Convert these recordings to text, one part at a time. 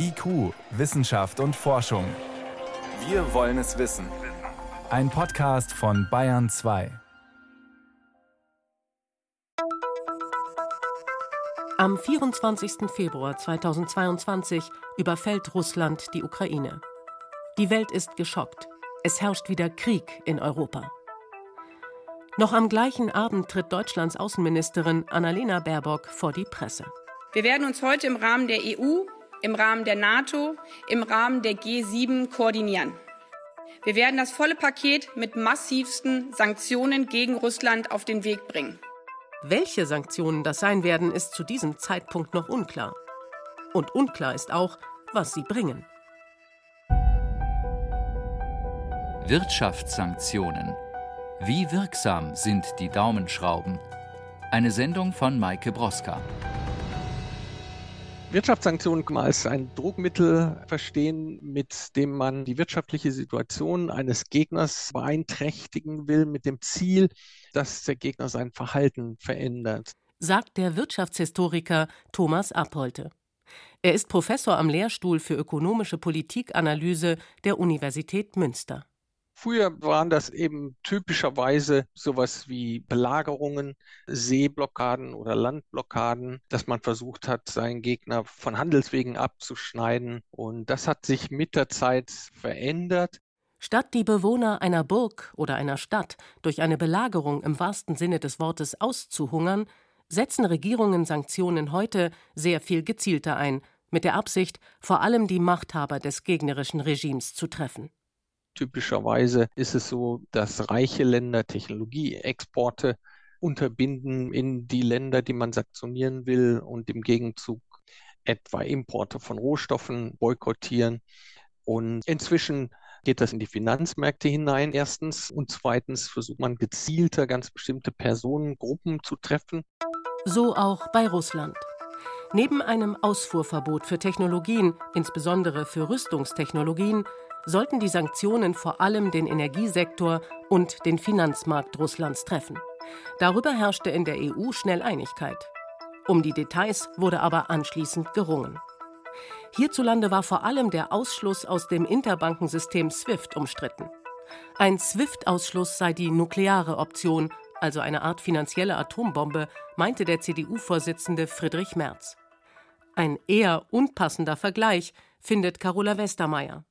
IQ, Wissenschaft und Forschung. Wir wollen es wissen. Ein Podcast von Bayern 2. Am 24. Februar 2022 überfällt Russland die Ukraine. Die Welt ist geschockt. Es herrscht wieder Krieg in Europa. Noch am gleichen Abend tritt Deutschlands Außenministerin Annalena Baerbock vor die Presse. Wir werden uns heute im Rahmen der EU im Rahmen der NATO, im Rahmen der G7 koordinieren. Wir werden das volle Paket mit massivsten Sanktionen gegen Russland auf den Weg bringen. Welche Sanktionen das sein werden, ist zu diesem Zeitpunkt noch unklar. Und unklar ist auch, was sie bringen. Wirtschaftssanktionen. Wie wirksam sind die Daumenschrauben? Eine Sendung von Maike Broska. Wirtschaftssanktionen als ein Druckmittel verstehen, mit dem man die wirtschaftliche Situation eines Gegners beeinträchtigen will, mit dem Ziel, dass der Gegner sein Verhalten verändert. Sagt der Wirtschaftshistoriker Thomas Appolte. Er ist Professor am Lehrstuhl für ökonomische Politikanalyse der Universität Münster. Früher waren das eben typischerweise sowas wie Belagerungen, Seeblockaden oder Landblockaden, dass man versucht hat, seinen Gegner von Handelswegen abzuschneiden. Und das hat sich mit der Zeit verändert. Statt die Bewohner einer Burg oder einer Stadt durch eine Belagerung im wahrsten Sinne des Wortes auszuhungern, setzen Regierungen Sanktionen heute sehr viel gezielter ein, mit der Absicht, vor allem die Machthaber des gegnerischen Regimes zu treffen. Typischerweise ist es so, dass reiche Länder Technologieexporte unterbinden in die Länder, die man sanktionieren will und im Gegenzug etwa Importe von Rohstoffen boykottieren. Und inzwischen geht das in die Finanzmärkte hinein, erstens. Und zweitens versucht man gezielter ganz bestimmte Personengruppen zu treffen. So auch bei Russland. Neben einem Ausfuhrverbot für Technologien, insbesondere für Rüstungstechnologien, sollten die Sanktionen vor allem den Energiesektor und den Finanzmarkt Russlands treffen. Darüber herrschte in der EU schnell Einigkeit. Um die Details wurde aber anschließend gerungen. Hierzulande war vor allem der Ausschluss aus dem Interbankensystem SWIFT umstritten. Ein SWIFT-Ausschluss sei die nukleare Option, also eine Art finanzielle Atombombe, meinte der CDU-Vorsitzende Friedrich Merz. Ein eher unpassender Vergleich findet Carola Westermeier.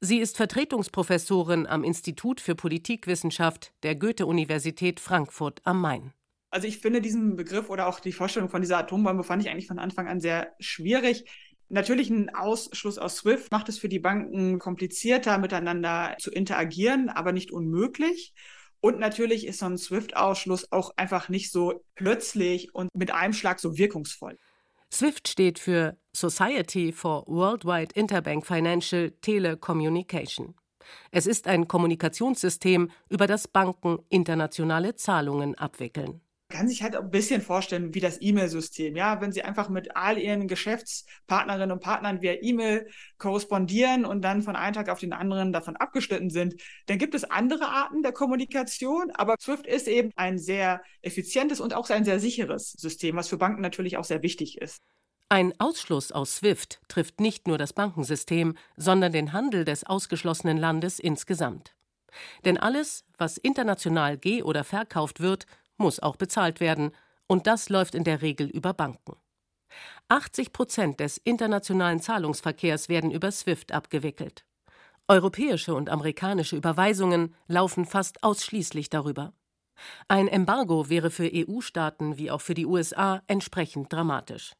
Sie ist Vertretungsprofessorin am Institut für Politikwissenschaft der Goethe-Universität Frankfurt am Main. Also ich finde diesen Begriff oder auch die Vorstellung von dieser Atombombe fand ich eigentlich von Anfang an sehr schwierig. Natürlich ein Ausschluss aus SWIFT macht es für die Banken komplizierter, miteinander zu interagieren, aber nicht unmöglich. Und natürlich ist so ein SWIFT-Ausschluss auch einfach nicht so plötzlich und mit einem Schlag so wirkungsvoll. SWIFT steht für Society for Worldwide Interbank Financial Telecommunication. Es ist ein Kommunikationssystem, über das Banken internationale Zahlungen abwickeln kann sich halt ein bisschen vorstellen wie das E-Mail-System. Ja, wenn Sie einfach mit all Ihren Geschäftspartnerinnen und Partnern via E-Mail korrespondieren und dann von einem Tag auf den anderen davon abgeschnitten sind, dann gibt es andere Arten der Kommunikation. Aber Swift ist eben ein sehr effizientes und auch ein sehr sicheres System, was für Banken natürlich auch sehr wichtig ist. Ein Ausschluss aus SWIFT trifft nicht nur das Bankensystem, sondern den Handel des ausgeschlossenen Landes insgesamt. Denn alles, was international ge- oder verkauft wird, muss auch bezahlt werden, und das läuft in der Regel über Banken. 80 Prozent des internationalen Zahlungsverkehrs werden über SWIFT abgewickelt. Europäische und amerikanische Überweisungen laufen fast ausschließlich darüber. Ein Embargo wäre für EU-Staaten wie auch für die USA entsprechend dramatisch.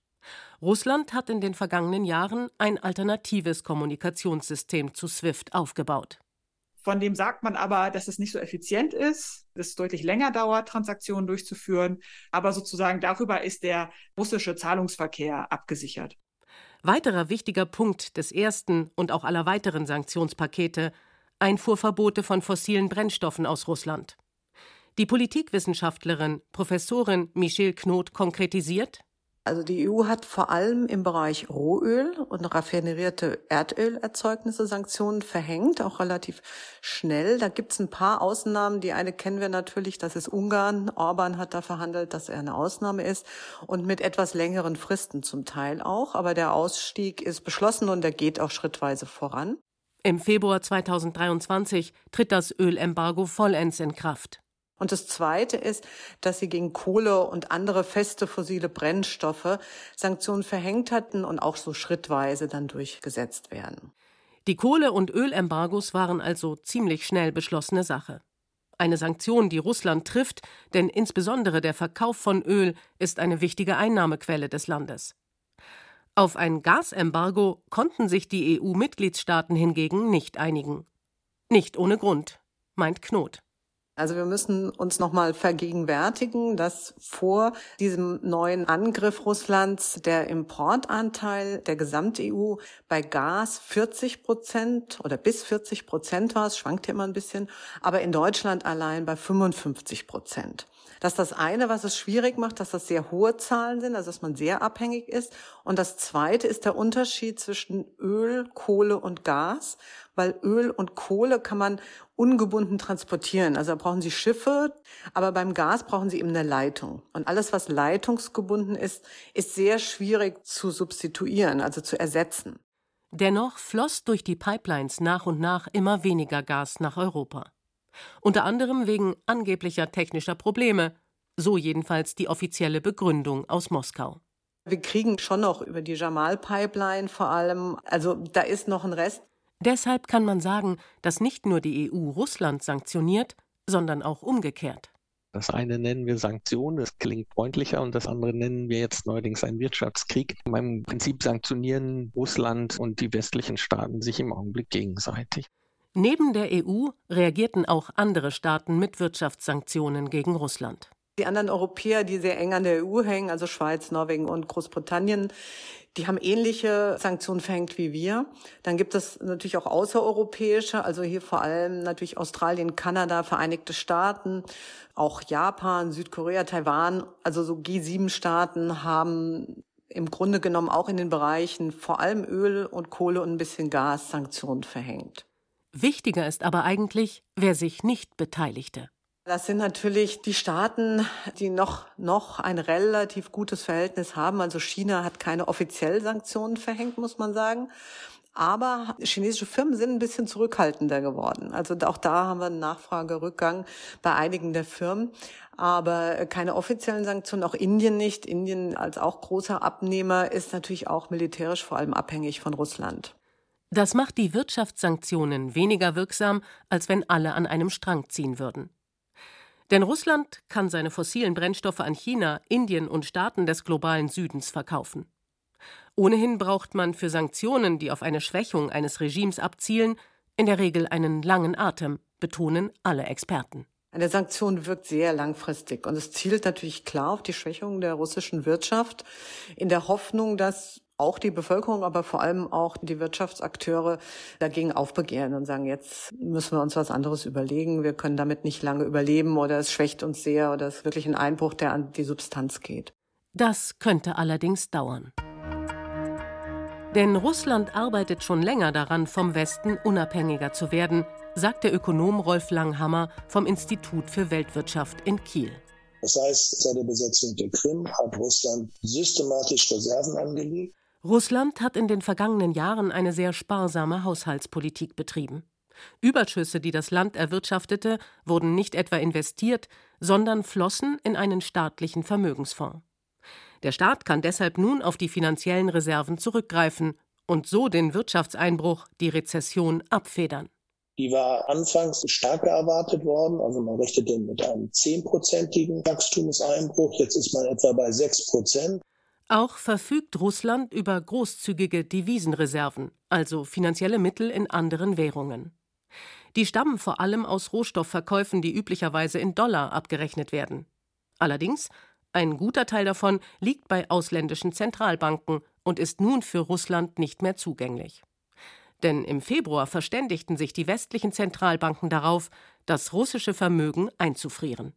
Russland hat in den vergangenen Jahren ein alternatives Kommunikationssystem zu SWIFT aufgebaut. Von dem sagt man aber, dass es nicht so effizient ist, dass es deutlich länger dauert, Transaktionen durchzuführen. Aber sozusagen darüber ist der russische Zahlungsverkehr abgesichert. Weiterer wichtiger Punkt des ersten und auch aller weiteren Sanktionspakete Einfuhrverbote von fossilen Brennstoffen aus Russland. Die Politikwissenschaftlerin Professorin Michelle Knot konkretisiert Also die EU hat vor allem im Bereich Rohöl und raffinerierte Erdölerzeugnisse Sanktionen verhängt, auch relativ schnell. Da gibt es ein paar Ausnahmen. Die eine kennen wir natürlich, das ist Ungarn. Orban hat da verhandelt, dass er eine Ausnahme ist und mit etwas längeren Fristen zum Teil auch. Aber der Ausstieg ist beschlossen und er geht auch schrittweise voran. Im Februar 2023 tritt das Ölembargo vollends in Kraft. Und das Zweite ist, dass sie gegen Kohle und andere feste fossile Brennstoffe Sanktionen verhängt hatten und auch so schrittweise dann durchgesetzt werden. Die Kohle- und Ölembargos waren also ziemlich schnell beschlossene Sache. Eine Sanktion, die Russland trifft, denn insbesondere der Verkauf von Öl ist eine wichtige Einnahmequelle des Landes. Auf ein Gasembargo konnten sich die EU-Mitgliedstaaten hingegen nicht einigen. Nicht ohne Grund, meint Knot. Also wir müssen uns nochmal vergegenwärtigen, dass vor diesem neuen Angriff Russlands der Importanteil der Gesamt-EU bei Gas 40 Prozent oder bis 40 Prozent war. Es schwankt ja immer ein bisschen, aber in Deutschland allein bei 55 Prozent. Das ist das eine, was es schwierig macht, dass das sehr hohe Zahlen sind, also dass man sehr abhängig ist. Und das zweite ist der Unterschied zwischen Öl, Kohle und Gas, weil Öl und Kohle kann man ungebunden transportieren. Also da brauchen Sie Schiffe, aber beim Gas brauchen Sie eben eine Leitung. Und alles, was leitungsgebunden ist, ist sehr schwierig zu substituieren, also zu ersetzen. Dennoch floss durch die Pipelines nach und nach immer weniger Gas nach Europa. Unter anderem wegen angeblicher technischer Probleme, so jedenfalls die offizielle Begründung aus Moskau. Wir kriegen schon noch über die Jamal-Pipeline vor allem, also da ist noch ein Rest. Deshalb kann man sagen, dass nicht nur die EU Russland sanktioniert, sondern auch umgekehrt. Das eine nennen wir Sanktionen, das klingt freundlicher, und das andere nennen wir jetzt neuerdings einen Wirtschaftskrieg. Im Prinzip sanktionieren Russland und die westlichen Staaten sich im Augenblick gegenseitig. Neben der EU reagierten auch andere Staaten mit Wirtschaftssanktionen gegen Russland. Die anderen Europäer, die sehr eng an der EU hängen, also Schweiz, Norwegen und Großbritannien, die haben ähnliche Sanktionen verhängt wie wir. Dann gibt es natürlich auch außereuropäische, also hier vor allem natürlich Australien, Kanada, Vereinigte Staaten, auch Japan, Südkorea, Taiwan, also so G7-Staaten haben im Grunde genommen auch in den Bereichen vor allem Öl und Kohle und ein bisschen Gas Sanktionen verhängt. Wichtiger ist aber eigentlich, wer sich nicht beteiligte. Das sind natürlich die Staaten, die noch, noch ein relativ gutes Verhältnis haben. Also China hat keine offiziellen Sanktionen verhängt, muss man sagen. Aber chinesische Firmen sind ein bisschen zurückhaltender geworden. Also auch da haben wir einen Nachfragerückgang bei einigen der Firmen. Aber keine offiziellen Sanktionen, auch Indien nicht. Indien als auch großer Abnehmer ist natürlich auch militärisch vor allem abhängig von Russland. Das macht die Wirtschaftssanktionen weniger wirksam, als wenn alle an einem Strang ziehen würden. Denn Russland kann seine fossilen Brennstoffe an China, Indien und Staaten des globalen Südens verkaufen. Ohnehin braucht man für Sanktionen, die auf eine Schwächung eines Regimes abzielen, in der Regel einen langen Atem, betonen alle Experten. Eine Sanktion wirkt sehr langfristig und es zielt natürlich klar auf die Schwächung der russischen Wirtschaft in der Hoffnung, dass auch die Bevölkerung, aber vor allem auch die Wirtschaftsakteure dagegen aufbegehren und sagen, jetzt müssen wir uns was anderes überlegen. Wir können damit nicht lange überleben oder es schwächt uns sehr oder es ist wirklich ein Einbruch, der an die Substanz geht. Das könnte allerdings dauern. Denn Russland arbeitet schon länger daran, vom Westen unabhängiger zu werden, sagt der Ökonom Rolf Langhammer vom Institut für Weltwirtschaft in Kiel. Das heißt, seit der Besetzung der Krim hat Russland systematisch Reserven angelegt Russland hat in den vergangenen Jahren eine sehr sparsame Haushaltspolitik betrieben. Überschüsse, die das Land erwirtschaftete, wurden nicht etwa investiert, sondern flossen in einen staatlichen Vermögensfonds. Der Staat kann deshalb nun auf die finanziellen Reserven zurückgreifen und so den Wirtschaftseinbruch, die Rezession abfedern. Die war anfangs stärker erwartet worden, also man rechnete mit einem zehnprozentigen Wachstumseinbruch, jetzt ist man etwa bei sechs Prozent. Auch verfügt Russland über großzügige Devisenreserven, also finanzielle Mittel in anderen Währungen. Die stammen vor allem aus Rohstoffverkäufen, die üblicherweise in Dollar abgerechnet werden. Allerdings, ein guter Teil davon liegt bei ausländischen Zentralbanken und ist nun für Russland nicht mehr zugänglich. Denn im Februar verständigten sich die westlichen Zentralbanken darauf, das russische Vermögen einzufrieren.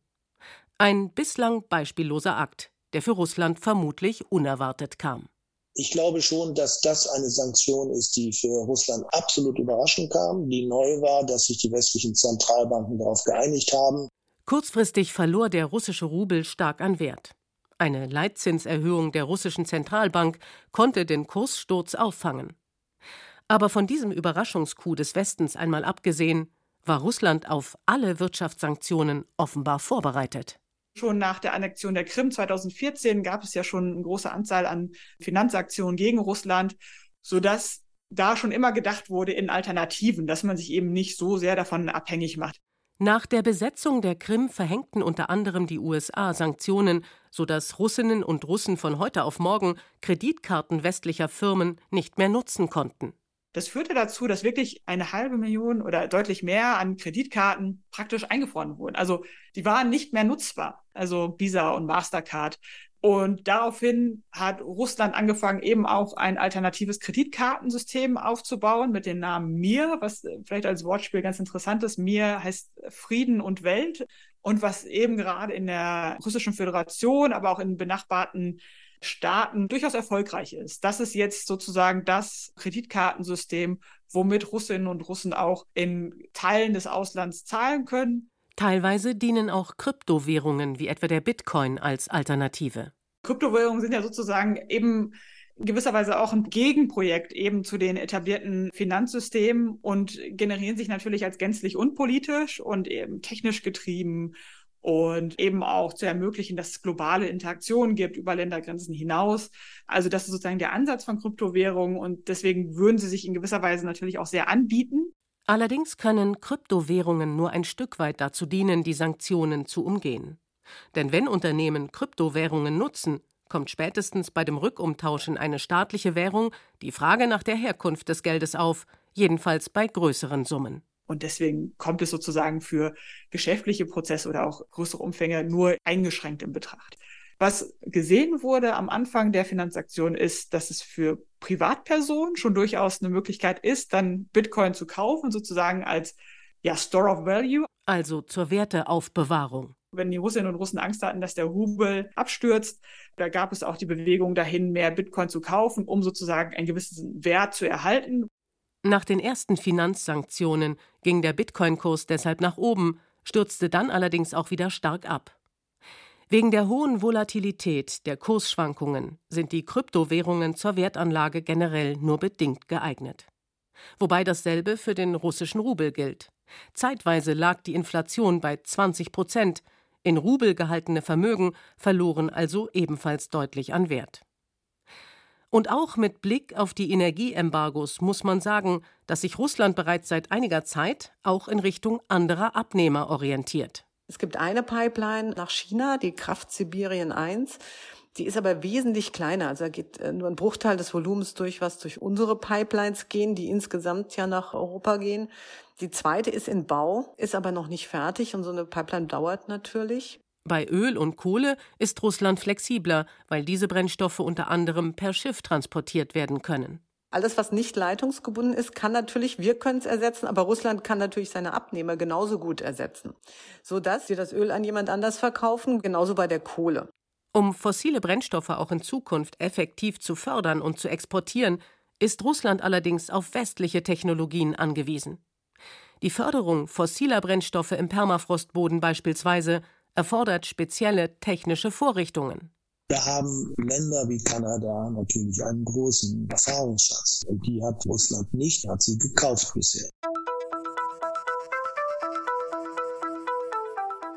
Ein bislang beispielloser Akt, der für Russland vermutlich unerwartet kam. Ich glaube schon, dass das eine Sanktion ist, die für Russland absolut überraschend kam, die neu war, dass sich die westlichen Zentralbanken darauf geeinigt haben. Kurzfristig verlor der russische Rubel stark an Wert. Eine Leitzinserhöhung der russischen Zentralbank konnte den Kurssturz auffangen. Aber von diesem Überraschungscoup des Westens einmal abgesehen, war Russland auf alle Wirtschaftssanktionen offenbar vorbereitet. Schon nach der Annexion der Krim 2014 gab es ja schon eine große Anzahl an Finanzaktionen gegen Russland, sodass da schon immer gedacht wurde in Alternativen, dass man sich eben nicht so sehr davon abhängig macht. Nach der Besetzung der Krim verhängten unter anderem die USA Sanktionen, sodass Russinnen und Russen von heute auf morgen Kreditkarten westlicher Firmen nicht mehr nutzen konnten. Das führte dazu, dass wirklich eine halbe Million oder deutlich mehr an Kreditkarten praktisch eingefroren wurden. Also die waren nicht mehr nutzbar, also Visa und Mastercard. Und daraufhin hat Russland angefangen, eben auch ein alternatives Kreditkartensystem aufzubauen mit dem Namen Mir, was vielleicht als Wortspiel ganz interessant ist. Mir heißt Frieden und Welt. Und was eben gerade in der Russischen Föderation, aber auch in benachbarten Staaten durchaus erfolgreich ist. Das ist jetzt sozusagen das Kreditkartensystem, womit Russinnen und Russen auch in Teilen des Auslands zahlen können. Teilweise dienen auch Kryptowährungen wie etwa der Bitcoin als Alternative. Kryptowährungen sind ja sozusagen eben in gewisser Weise auch ein Gegenprojekt eben zu den etablierten Finanzsystemen und generieren sich natürlich als gänzlich unpolitisch und eben technisch getrieben und eben auch zu ermöglichen, dass es globale Interaktionen gibt über Ländergrenzen hinaus. Also das ist sozusagen der Ansatz von Kryptowährungen und deswegen würden sie sich in gewisser Weise natürlich auch sehr anbieten. Allerdings können Kryptowährungen nur ein Stück weit dazu dienen, die Sanktionen zu umgehen. Denn wenn Unternehmen Kryptowährungen nutzen, kommt spätestens bei dem Rückumtausch in eine staatliche Währung die Frage nach der Herkunft des Geldes auf, jedenfalls bei größeren Summen. Und deswegen kommt es sozusagen für geschäftliche Prozesse oder auch größere Umfänge nur eingeschränkt in Betracht. Was gesehen wurde am Anfang der Finanzaktion ist, dass es für Privatpersonen schon durchaus eine Möglichkeit ist, dann Bitcoin zu kaufen, sozusagen als ja, Store of Value. Also zur Werteaufbewahrung. Wenn die Russinnen und Russen Angst hatten, dass der Rubel abstürzt, da gab es auch die Bewegung dahin, mehr Bitcoin zu kaufen, um sozusagen einen gewissen Wert zu erhalten. Nach den ersten Finanzsanktionen ging der Bitcoin-Kurs deshalb nach oben, stürzte dann allerdings auch wieder stark ab. Wegen der hohen Volatilität der Kursschwankungen sind die Kryptowährungen zur Wertanlage generell nur bedingt geeignet. Wobei dasselbe für den russischen Rubel gilt. Zeitweise lag die Inflation bei 20 Prozent, in Rubel gehaltene Vermögen verloren also ebenfalls deutlich an Wert. Und auch mit Blick auf die Energieembargos muss man sagen, dass sich Russland bereits seit einiger Zeit auch in Richtung anderer Abnehmer orientiert. Es gibt eine Pipeline nach China, die Kraft Sibirien 1. Die ist aber wesentlich kleiner. Also da geht äh, nur ein Bruchteil des Volumens durch, was durch unsere Pipelines gehen, die insgesamt ja nach Europa gehen. Die zweite ist in Bau, ist aber noch nicht fertig und so eine Pipeline dauert natürlich. Bei Öl und Kohle ist Russland flexibler, weil diese Brennstoffe unter anderem per Schiff transportiert werden können. Alles, was nicht leitungsgebunden ist, kann natürlich, wir können es ersetzen, aber Russland kann natürlich seine Abnehmer genauso gut ersetzen, sodass sie das Öl an jemand anders verkaufen, genauso bei der Kohle. Um fossile Brennstoffe auch in Zukunft effektiv zu fördern und zu exportieren, ist Russland allerdings auf westliche Technologien angewiesen. Die Förderung fossiler Brennstoffe im Permafrostboden beispielsweise erfordert spezielle technische Vorrichtungen. Wir haben Länder wie Kanada natürlich einen großen Erfahrungsschatz. Und die hat Russland nicht, hat sie gekauft bisher.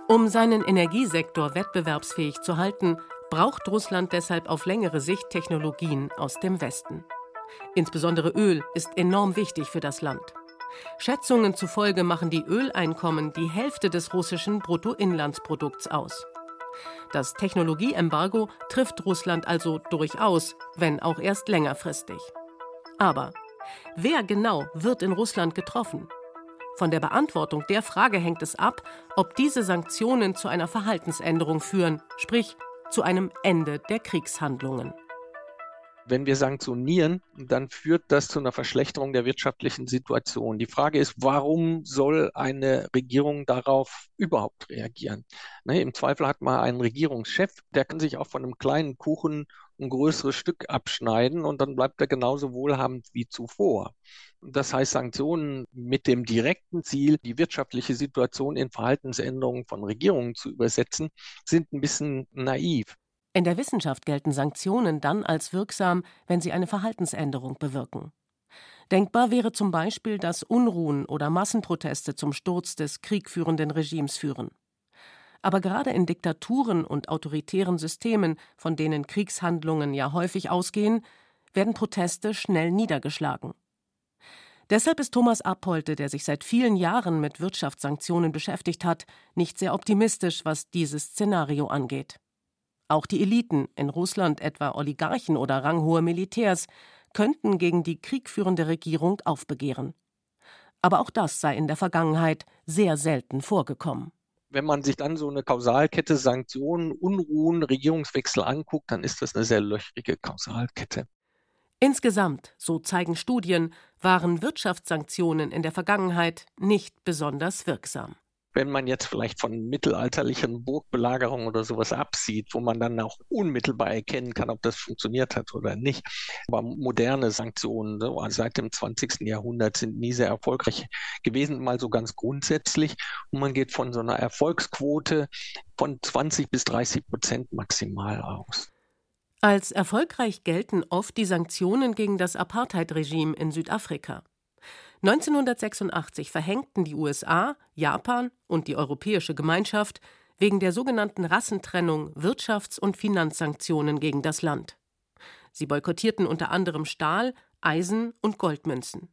Um seinen Energiesektor wettbewerbsfähig zu halten, braucht Russland deshalb auf längere Sicht Technologien aus dem Westen. Insbesondere Öl ist enorm wichtig für das Land. Schätzungen zufolge machen die Öleinkommen die Hälfte des russischen Bruttoinlandsprodukts aus. Das Technologieembargo trifft Russland also durchaus, wenn auch erst längerfristig. Aber wer genau wird in Russland getroffen? Von der Beantwortung der Frage hängt es ab, ob diese Sanktionen zu einer Verhaltensänderung führen, sprich zu einem Ende der Kriegshandlungen. Wenn wir sanktionieren, dann führt das zu einer Verschlechterung der wirtschaftlichen Situation. Die Frage ist, warum soll eine Regierung darauf überhaupt reagieren? Ne, Im Zweifel hat man einen Regierungschef, der kann sich auch von einem kleinen Kuchen ein größeres Stück abschneiden und dann bleibt er genauso wohlhabend wie zuvor. Das heißt, Sanktionen mit dem direkten Ziel, die wirtschaftliche Situation in Verhaltensänderungen von Regierungen zu übersetzen, sind ein bisschen naiv. In der Wissenschaft gelten Sanktionen dann als wirksam, wenn sie eine Verhaltensänderung bewirken. Denkbar wäre zum Beispiel, dass Unruhen oder Massenproteste zum Sturz des kriegführenden Regimes führen. Aber gerade in Diktaturen und autoritären Systemen, von denen Kriegshandlungen ja häufig ausgehen, werden Proteste schnell niedergeschlagen. Deshalb ist Thomas Appolte, der sich seit vielen Jahren mit Wirtschaftssanktionen beschäftigt hat, nicht sehr optimistisch, was dieses Szenario angeht. Auch die Eliten, in Russland etwa Oligarchen oder ranghohe Militärs, könnten gegen die kriegführende Regierung aufbegehren. Aber auch das sei in der Vergangenheit sehr selten vorgekommen. Wenn man sich dann so eine Kausalkette Sanktionen, Unruhen, Regierungswechsel anguckt, dann ist das eine sehr löchrige Kausalkette. Insgesamt, so zeigen Studien, waren Wirtschaftssanktionen in der Vergangenheit nicht besonders wirksam wenn man jetzt vielleicht von mittelalterlichen Burgbelagerungen oder sowas absieht, wo man dann auch unmittelbar erkennen kann, ob das funktioniert hat oder nicht. Aber moderne Sanktionen so, also seit dem 20. Jahrhundert sind nie sehr erfolgreich gewesen, mal so ganz grundsätzlich. Und man geht von so einer Erfolgsquote von 20 bis 30 Prozent maximal aus. Als erfolgreich gelten oft die Sanktionen gegen das Apartheid-Regime in Südafrika. 1986 verhängten die USA, Japan und die Europäische Gemeinschaft wegen der sogenannten Rassentrennung Wirtschafts- und Finanzsanktionen gegen das Land. Sie boykottierten unter anderem Stahl, Eisen und Goldmünzen.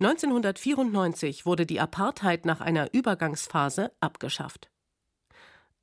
1994 wurde die Apartheid nach einer Übergangsphase abgeschafft.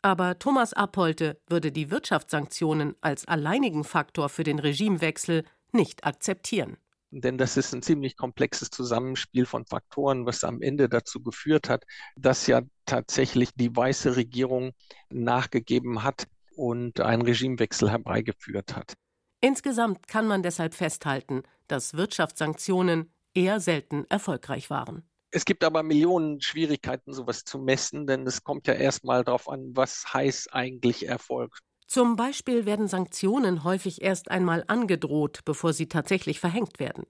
Aber Thomas Appolte würde die Wirtschaftssanktionen als alleinigen Faktor für den Regimewechsel nicht akzeptieren denn das ist ein ziemlich komplexes Zusammenspiel von Faktoren, was am Ende dazu geführt hat, dass ja tatsächlich die weiße Regierung nachgegeben hat und einen Regimewechsel herbeigeführt hat. Insgesamt kann man deshalb festhalten, dass Wirtschaftssanktionen eher selten erfolgreich waren. Es gibt aber Millionen Schwierigkeiten, sowas zu messen, denn es kommt ja erstmal darauf an, was heißt eigentlich Erfolg. Zum Beispiel werden Sanktionen häufig erst einmal angedroht, bevor sie tatsächlich verhängt werden.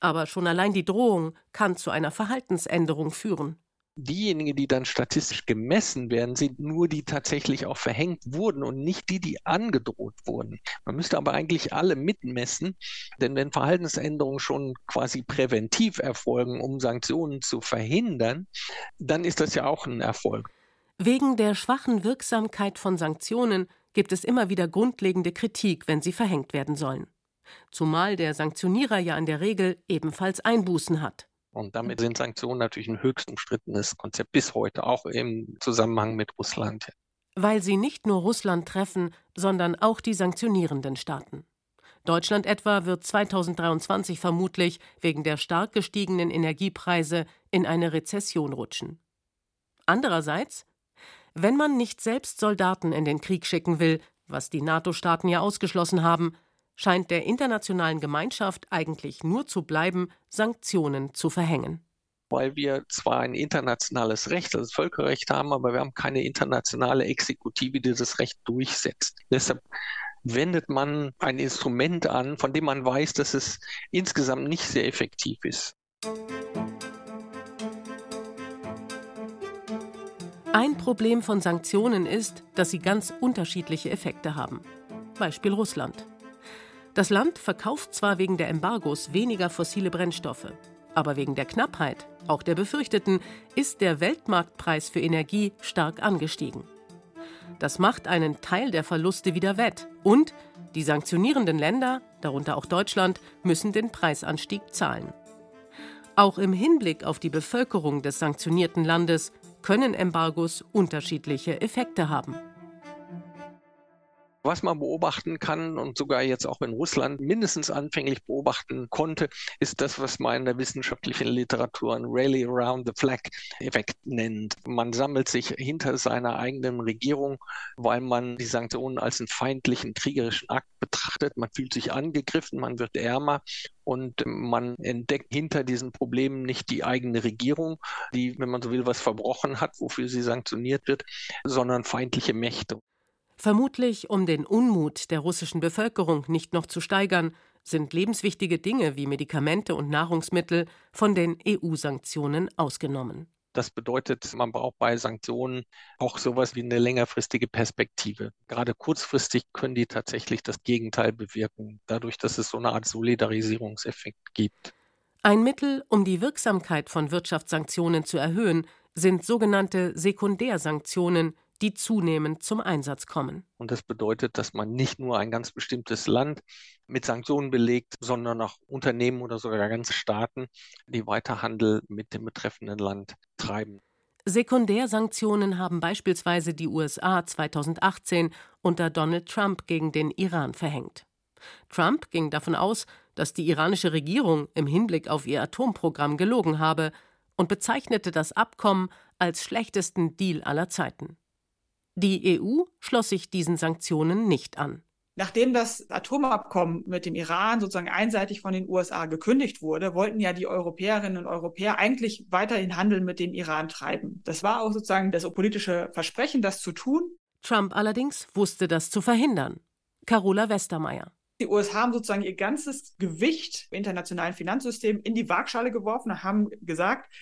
Aber schon allein die Drohung kann zu einer Verhaltensänderung führen. Diejenigen, die dann statistisch gemessen werden, sind nur die tatsächlich auch verhängt wurden und nicht die, die angedroht wurden. Man müsste aber eigentlich alle mitmessen, denn wenn Verhaltensänderungen schon quasi präventiv erfolgen, um Sanktionen zu verhindern, dann ist das ja auch ein Erfolg. Wegen der schwachen Wirksamkeit von Sanktionen gibt es immer wieder grundlegende Kritik, wenn sie verhängt werden sollen. Zumal der Sanktionierer ja in der Regel ebenfalls Einbußen hat. Und damit sind Sanktionen natürlich ein höchst umstrittenes Konzept bis heute, auch im Zusammenhang mit Russland. Weil sie nicht nur Russland treffen, sondern auch die sanktionierenden Staaten. Deutschland etwa wird 2023 vermutlich wegen der stark gestiegenen Energiepreise in eine Rezession rutschen. Andererseits wenn man nicht selbst Soldaten in den Krieg schicken will, was die NATO-Staaten ja ausgeschlossen haben, scheint der internationalen Gemeinschaft eigentlich nur zu bleiben, Sanktionen zu verhängen. Weil wir zwar ein internationales Recht, also das Völkerrecht haben, aber wir haben keine internationale Exekutive, die das Recht durchsetzt. Deshalb wendet man ein Instrument an, von dem man weiß, dass es insgesamt nicht sehr effektiv ist. Ein Problem von Sanktionen ist, dass sie ganz unterschiedliche Effekte haben. Beispiel Russland. Das Land verkauft zwar wegen der Embargos weniger fossile Brennstoffe, aber wegen der Knappheit, auch der befürchteten, ist der Weltmarktpreis für Energie stark angestiegen. Das macht einen Teil der Verluste wieder wett und die sanktionierenden Länder, darunter auch Deutschland, müssen den Preisanstieg zahlen. Auch im Hinblick auf die Bevölkerung des sanktionierten Landes können Embargos unterschiedliche Effekte haben. Was man beobachten kann und sogar jetzt auch in Russland mindestens anfänglich beobachten konnte, ist das, was man in der wissenschaftlichen Literatur ein Rally Around the Flag Effekt nennt. Man sammelt sich hinter seiner eigenen Regierung, weil man die Sanktionen als einen feindlichen, kriegerischen Akt betrachtet. Man fühlt sich angegriffen, man wird ärmer und man entdeckt hinter diesen Problemen nicht die eigene Regierung, die, wenn man so will, was verbrochen hat, wofür sie sanktioniert wird, sondern feindliche Mächte. Vermutlich, um den Unmut der russischen Bevölkerung nicht noch zu steigern, sind lebenswichtige Dinge wie Medikamente und Nahrungsmittel von den EU-Sanktionen ausgenommen. Das bedeutet, man braucht bei Sanktionen auch sowas wie eine längerfristige Perspektive. Gerade kurzfristig können die tatsächlich das Gegenteil bewirken, dadurch, dass es so eine Art Solidarisierungseffekt gibt. Ein Mittel, um die Wirksamkeit von Wirtschaftssanktionen zu erhöhen, sind sogenannte Sekundärsanktionen, die zunehmend zum Einsatz kommen. Und das bedeutet, dass man nicht nur ein ganz bestimmtes Land mit Sanktionen belegt, sondern auch Unternehmen oder sogar ganze Staaten, die weiter Handel mit dem betreffenden Land treiben. Sekundärsanktionen haben beispielsweise die USA 2018 unter Donald Trump gegen den Iran verhängt. Trump ging davon aus, dass die iranische Regierung im Hinblick auf ihr Atomprogramm gelogen habe und bezeichnete das Abkommen als schlechtesten Deal aller Zeiten. Die EU schloss sich diesen Sanktionen nicht an. Nachdem das Atomabkommen mit dem Iran sozusagen einseitig von den USA gekündigt wurde, wollten ja die Europäerinnen und Europäer eigentlich weiterhin Handel mit dem Iran treiben. Das war auch sozusagen das politische Versprechen, das zu tun. Trump allerdings wusste das zu verhindern. Carola Westermeier. Die USA haben sozusagen ihr ganzes Gewicht im internationalen Finanzsystem in die Waagschale geworfen und haben gesagt,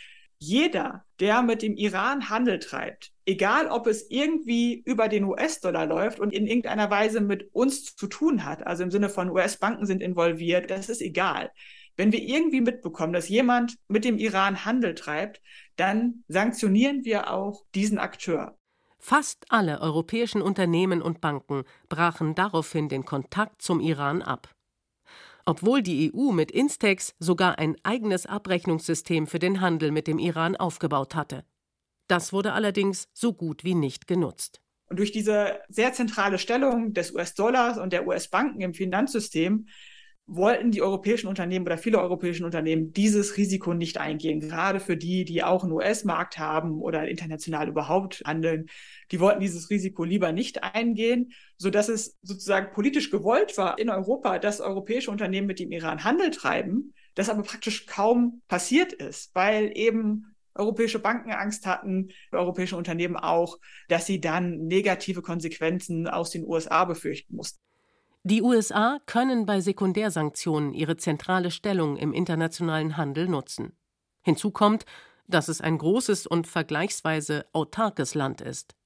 jeder, der mit dem Iran Handel treibt, egal ob es irgendwie über den US-Dollar läuft und in irgendeiner Weise mit uns zu tun hat, also im Sinne von US-Banken sind involviert, das ist egal. Wenn wir irgendwie mitbekommen, dass jemand mit dem Iran Handel treibt, dann sanktionieren wir auch diesen Akteur. Fast alle europäischen Unternehmen und Banken brachen daraufhin den Kontakt zum Iran ab obwohl die EU mit Instex sogar ein eigenes Abrechnungssystem für den Handel mit dem Iran aufgebaut hatte. Das wurde allerdings so gut wie nicht genutzt. Und durch diese sehr zentrale Stellung des US-Dollars und der US-Banken im Finanzsystem wollten die europäischen Unternehmen oder viele europäische Unternehmen dieses Risiko nicht eingehen. Gerade für die, die auch einen US-Markt haben oder international überhaupt handeln, die wollten dieses Risiko lieber nicht eingehen, so dass es sozusagen politisch gewollt war in Europa, dass europäische Unternehmen mit dem Iran Handel treiben, das aber praktisch kaum passiert ist, weil eben europäische Banken Angst hatten, europäische Unternehmen auch, dass sie dann negative Konsequenzen aus den USA befürchten mussten. Die USA können bei Sekundärsanktionen ihre zentrale Stellung im internationalen Handel nutzen. Hinzu kommt, dass es ein großes und vergleichsweise autarkes Land ist.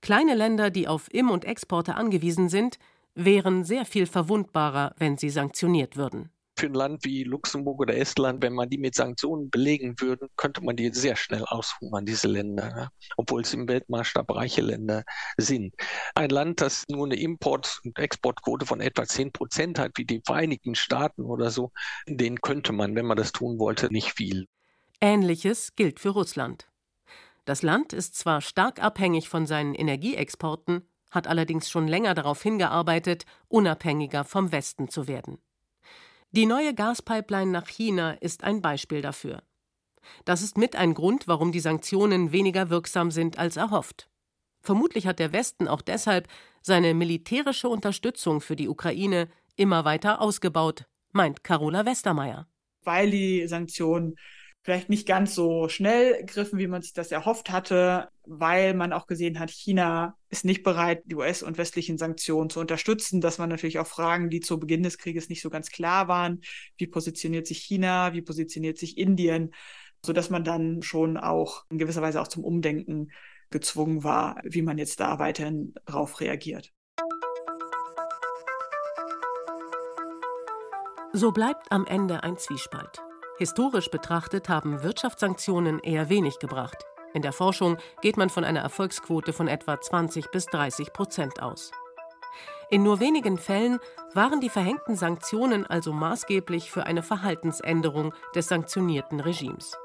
Kleine Länder, die auf Im- und Exporte angewiesen sind, wären sehr viel verwundbarer, wenn sie sanktioniert würden für ein Land wie Luxemburg oder Estland, wenn man die mit Sanktionen belegen würde, könnte man die sehr schnell aushungern, diese Länder, ja? obwohl es im Weltmaßstab reiche Länder sind. Ein Land, das nur eine Import- und Exportquote von etwa 10 Prozent hat, wie die Vereinigten Staaten oder so, den könnte man, wenn man das tun wollte, nicht viel. Ähnliches gilt für Russland. Das Land ist zwar stark abhängig von seinen Energieexporten, hat allerdings schon länger darauf hingearbeitet, unabhängiger vom Westen zu werden. Die neue Gaspipeline nach China ist ein Beispiel dafür. Das ist mit ein Grund, warum die Sanktionen weniger wirksam sind als erhofft. Vermutlich hat der Westen auch deshalb seine militärische Unterstützung für die Ukraine immer weiter ausgebaut, meint Carola Westermeier. Weil die Sanktionen vielleicht nicht ganz so schnell griffen, wie man sich das erhofft hatte, weil man auch gesehen hat, China ist nicht bereit, die US- und westlichen Sanktionen zu unterstützen. Das waren natürlich auch Fragen, die zu Beginn des Krieges nicht so ganz klar waren. Wie positioniert sich China? Wie positioniert sich Indien? Sodass man dann schon auch in gewisser Weise auch zum Umdenken gezwungen war, wie man jetzt da weiterhin darauf reagiert. So bleibt am Ende ein Zwiespalt. Historisch betrachtet haben Wirtschaftssanktionen eher wenig gebracht. In der Forschung geht man von einer Erfolgsquote von etwa 20 bis 30 Prozent aus. In nur wenigen Fällen waren die verhängten Sanktionen also maßgeblich für eine Verhaltensänderung des sanktionierten Regimes.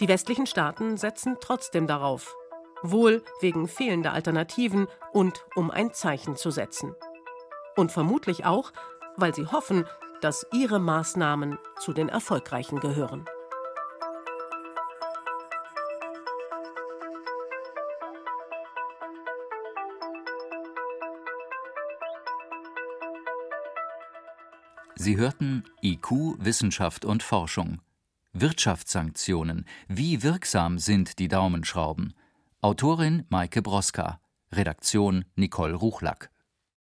Die westlichen Staaten setzen trotzdem darauf. wohl wegen fehlender Alternativen und um ein Zeichen zu setzen. Und vermutlich auch, weil sie hoffen, dass ihre Maßnahmen zu den erfolgreichen gehören. Sie hörten IQ Wissenschaft und Forschung. Wirtschaftssanktionen. Wie wirksam sind die Daumenschrauben? Autorin Maike Broska. Redaktion Nicole Ruchlack